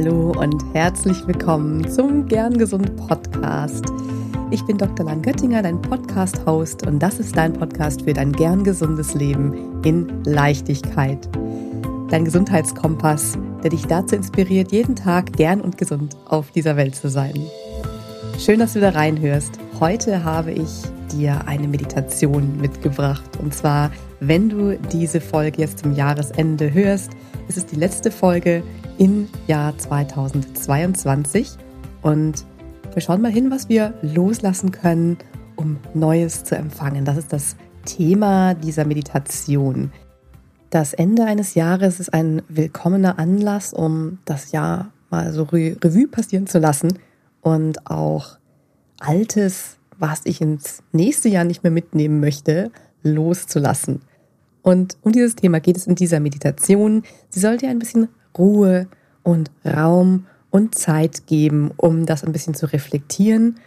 Hallo und herzlich willkommen zum Gern Gesund Podcast. Ich bin Dr. Lan Göttinger, dein Podcast-Host und das ist dein Podcast für dein gern gesundes Leben in Leichtigkeit. Dein Gesundheitskompass, der dich dazu inspiriert, jeden Tag gern und gesund auf dieser Welt zu sein. Schön, dass du da reinhörst. Heute habe ich dir eine Meditation mitgebracht. Und zwar, wenn du diese Folge jetzt zum Jahresende hörst, ist es die letzte Folge im Jahr 2022. Und wir schauen mal hin, was wir loslassen können, um Neues zu empfangen. Das ist das Thema dieser Meditation. Das Ende eines Jahres ist ein willkommener Anlass, um das Jahr mal so Revue passieren zu lassen und auch Altes was ich ins nächste Jahr nicht mehr mitnehmen möchte, loszulassen. Und um dieses Thema geht es in dieser Meditation. Sie soll dir ein bisschen Ruhe und Raum und Zeit geben, um das ein bisschen zu reflektieren.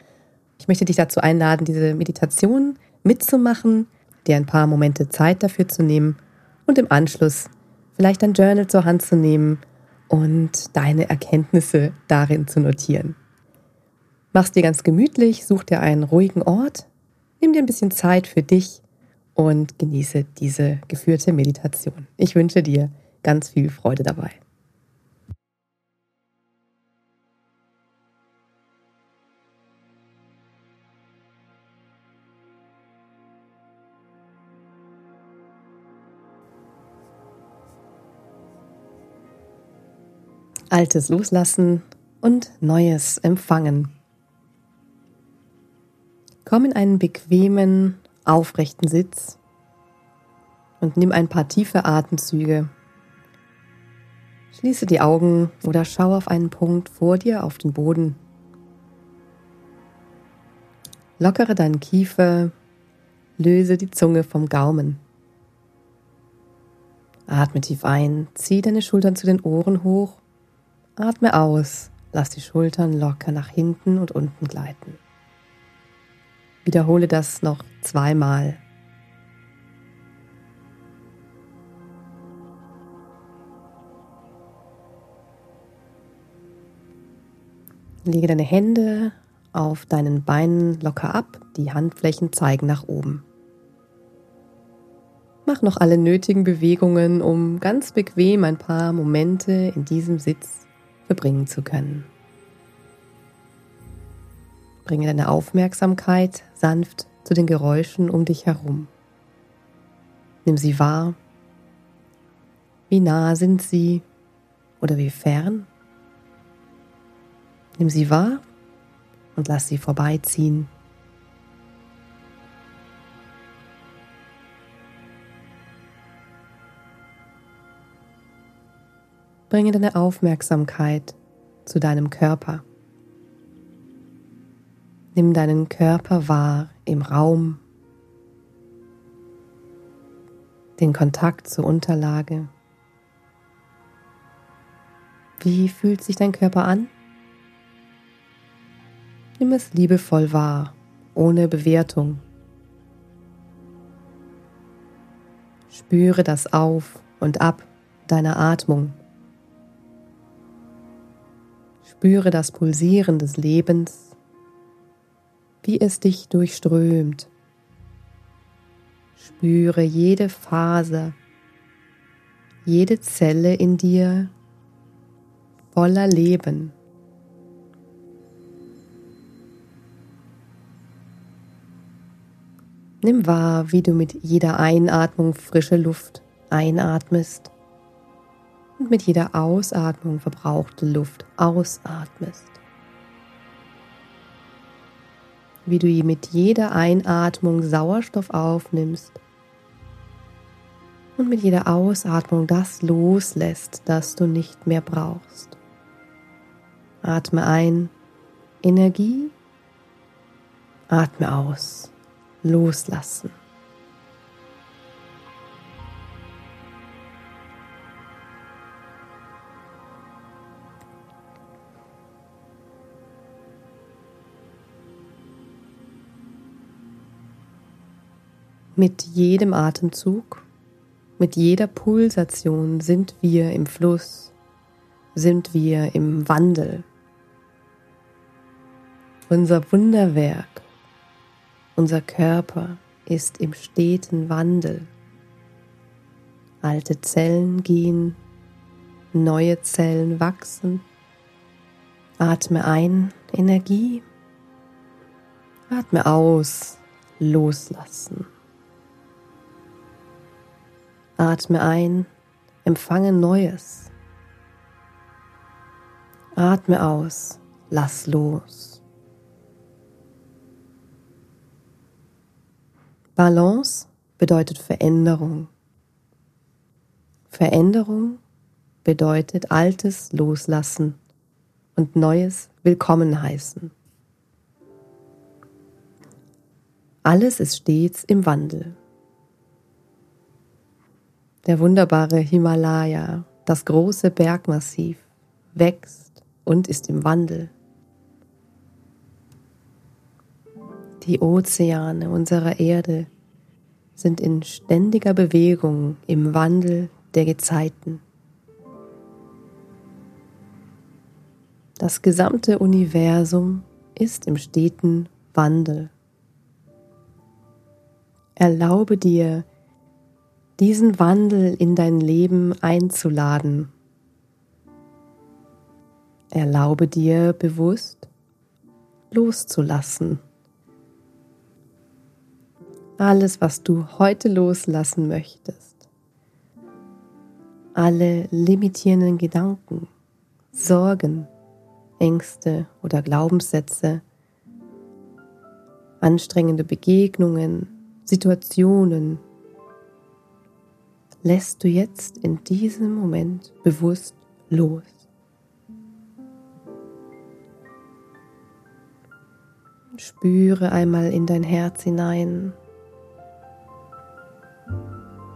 Ich möchte dich dazu einladen, diese Meditation mitzumachen, dir ein paar Momente Zeit dafür zu nehmen und im Anschluss vielleicht ein Journal zur Hand zu nehmen und deine Erkenntnisse darin zu notieren. Mach's dir ganz gemütlich, such dir einen ruhigen Ort, nimm dir ein bisschen Zeit für dich und genieße diese geführte Meditation. Ich wünsche dir ganz viel Freude dabei. Altes loslassen und Neues empfangen. Komm in einen bequemen, aufrechten Sitz und nimm ein paar tiefe Atemzüge. Schließe die Augen oder schau auf einen Punkt vor dir auf den Boden. Lockere deinen Kiefer, löse die Zunge vom Gaumen. Atme tief ein, zieh deine Schultern zu den Ohren hoch, atme aus, lass die Schultern locker nach hinten und unten gleiten. Wiederhole das noch zweimal. Lege deine Hände auf deinen Beinen locker ab, die Handflächen zeigen nach oben. Mach noch alle nötigen Bewegungen, um ganz bequem ein paar Momente in diesem Sitz verbringen zu können. Bringe deine Aufmerksamkeit sanft zu den Geräuschen um dich herum. Nimm sie wahr. Wie nah sind sie oder wie fern? Nimm sie wahr und lass sie vorbeiziehen. Bringe deine Aufmerksamkeit zu deinem Körper. Nimm deinen Körper wahr im Raum, den Kontakt zur Unterlage. Wie fühlt sich dein Körper an? Nimm es liebevoll wahr, ohne Bewertung. Spüre das Auf und Ab deiner Atmung. Spüre das Pulsieren des Lebens wie es dich durchströmt. Spüre jede Faser, jede Zelle in dir voller Leben. Nimm wahr, wie du mit jeder Einatmung frische Luft einatmest und mit jeder Ausatmung verbrauchte Luft ausatmest wie du mit jeder Einatmung Sauerstoff aufnimmst und mit jeder Ausatmung das loslässt, das du nicht mehr brauchst. Atme ein, Energie, atme aus, loslassen. Mit jedem Atemzug, mit jeder Pulsation sind wir im Fluss sind wir im Wandel. Unser Wunderwerk, unser Körper ist im steten Wandel. Alte Zellen gehen, neue Zellen wachsen. Atme ein, Energie. Atme aus, loslassen. Atme ein, empfange Neues. Atme aus, lass los. Balance bedeutet Veränderung. Veränderung bedeutet Altes loslassen und Neues willkommen heißen. Alles ist stets im Wandel. Der wunderbare Himalaya, das große Bergmassiv, wächst und ist im Wandel. Die Ozeane unserer Erde sind in ständiger Bewegung im Wandel der Gezeiten. Das gesamte Universum ist im steten Wandel. Erlaube dir, diesen Wandel in dein Leben einzuladen. Erlaube dir bewusst loszulassen. Alles, was du heute loslassen möchtest. Alle limitierenden Gedanken, Sorgen, Ängste oder Glaubenssätze, anstrengende Begegnungen, Situationen, lässt du jetzt in diesem Moment bewusst los. Spüre einmal in dein Herz hinein.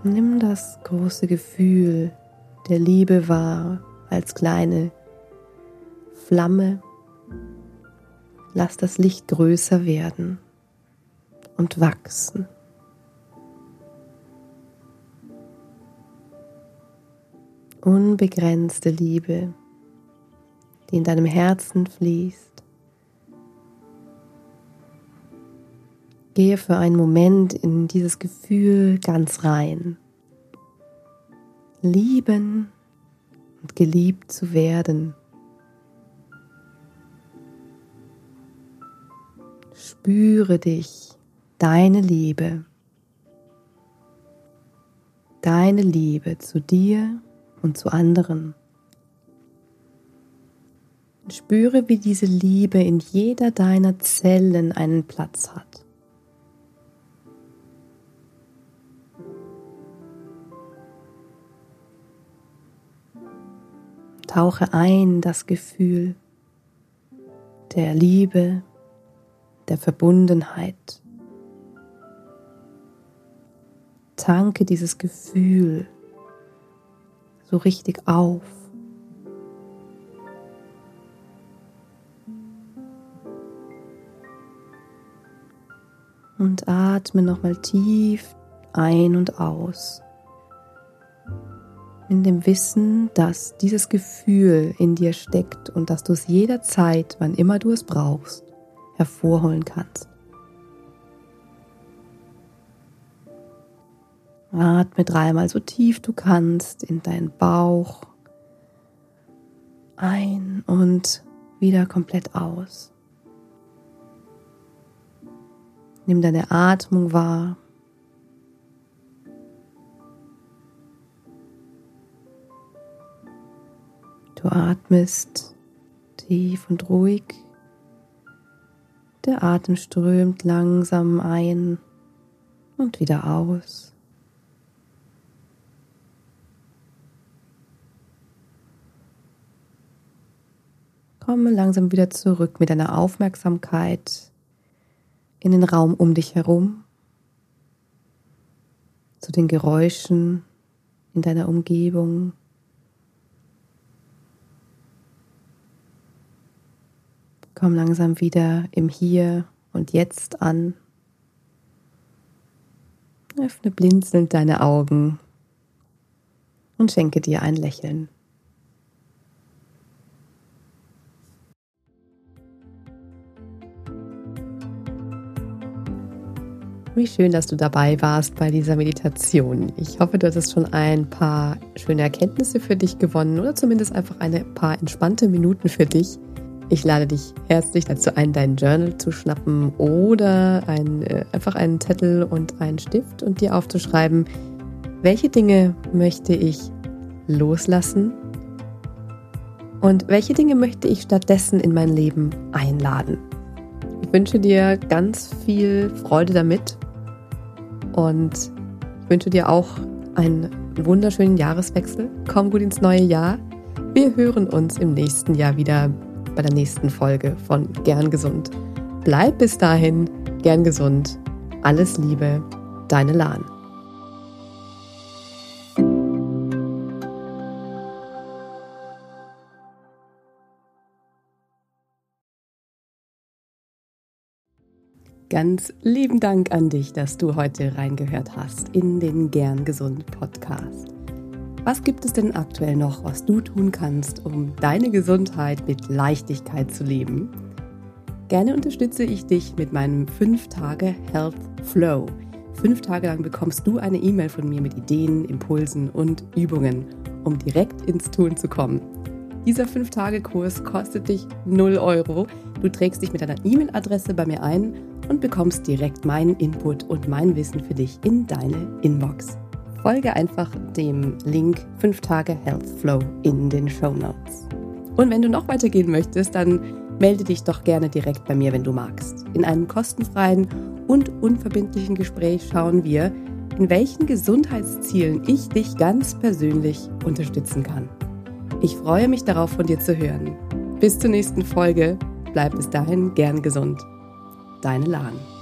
Nimm das große Gefühl der Liebe wahr als kleine Flamme. Lass das Licht größer werden und wachsen. Unbegrenzte Liebe, die in deinem Herzen fließt. Gehe für einen Moment in dieses Gefühl ganz rein. Lieben und geliebt zu werden. Spüre dich, deine Liebe, deine Liebe zu dir und zu anderen. Spüre, wie diese Liebe in jeder deiner Zellen einen Platz hat. Tauche ein das Gefühl der Liebe, der Verbundenheit. Tanke dieses Gefühl so richtig auf. Und atme nochmal tief ein und aus. In dem Wissen, dass dieses Gefühl in dir steckt und dass du es jederzeit, wann immer du es brauchst, hervorholen kannst. Atme dreimal so tief du kannst in deinen Bauch ein und wieder komplett aus. Nimm deine Atmung wahr. Du atmest tief und ruhig. Der Atem strömt langsam ein und wieder aus. Komme langsam wieder zurück mit deiner Aufmerksamkeit in den Raum um dich herum, zu den Geräuschen in deiner Umgebung. Komm langsam wieder im Hier und Jetzt an. Öffne blinzelnd deine Augen und schenke dir ein Lächeln. Wie schön, dass du dabei warst bei dieser Meditation. Ich hoffe, du hattest schon ein paar schöne Erkenntnisse für dich gewonnen oder zumindest einfach ein paar entspannte Minuten für dich. Ich lade dich herzlich dazu ein, dein Journal zu schnappen oder ein, äh, einfach einen Zettel und einen Stift und dir aufzuschreiben, welche Dinge möchte ich loslassen und welche Dinge möchte ich stattdessen in mein Leben einladen. Ich wünsche dir ganz viel Freude damit und ich wünsche dir auch einen wunderschönen Jahreswechsel. Komm gut ins neue Jahr. Wir hören uns im nächsten Jahr wieder bei der nächsten Folge von Gern Gesund. Bleib bis dahin gern gesund. Alles Liebe, deine Lahn. Ganz lieben Dank an dich, dass du heute reingehört hast in den Gern Gesund Podcast. Was gibt es denn aktuell noch, was du tun kannst, um deine Gesundheit mit Leichtigkeit zu leben? Gerne unterstütze ich dich mit meinem 5-Tage Health Flow. Fünf Tage lang bekommst du eine E-Mail von mir mit Ideen, Impulsen und Übungen, um direkt ins Tun zu kommen. Dieser 5-Tage-Kurs kostet dich 0 Euro. Du trägst dich mit deiner E-Mail-Adresse bei mir ein und bekommst direkt meinen Input und mein Wissen für dich in deine Inbox. Folge einfach dem Link 5 Tage Health Flow in den Show Notes. Und wenn du noch weitergehen möchtest, dann melde dich doch gerne direkt bei mir, wenn du magst. In einem kostenfreien und unverbindlichen Gespräch schauen wir, in welchen Gesundheitszielen ich dich ganz persönlich unterstützen kann. Ich freue mich darauf, von dir zu hören. Bis zur nächsten Folge. Bleib bis dahin gern gesund deine Lahn.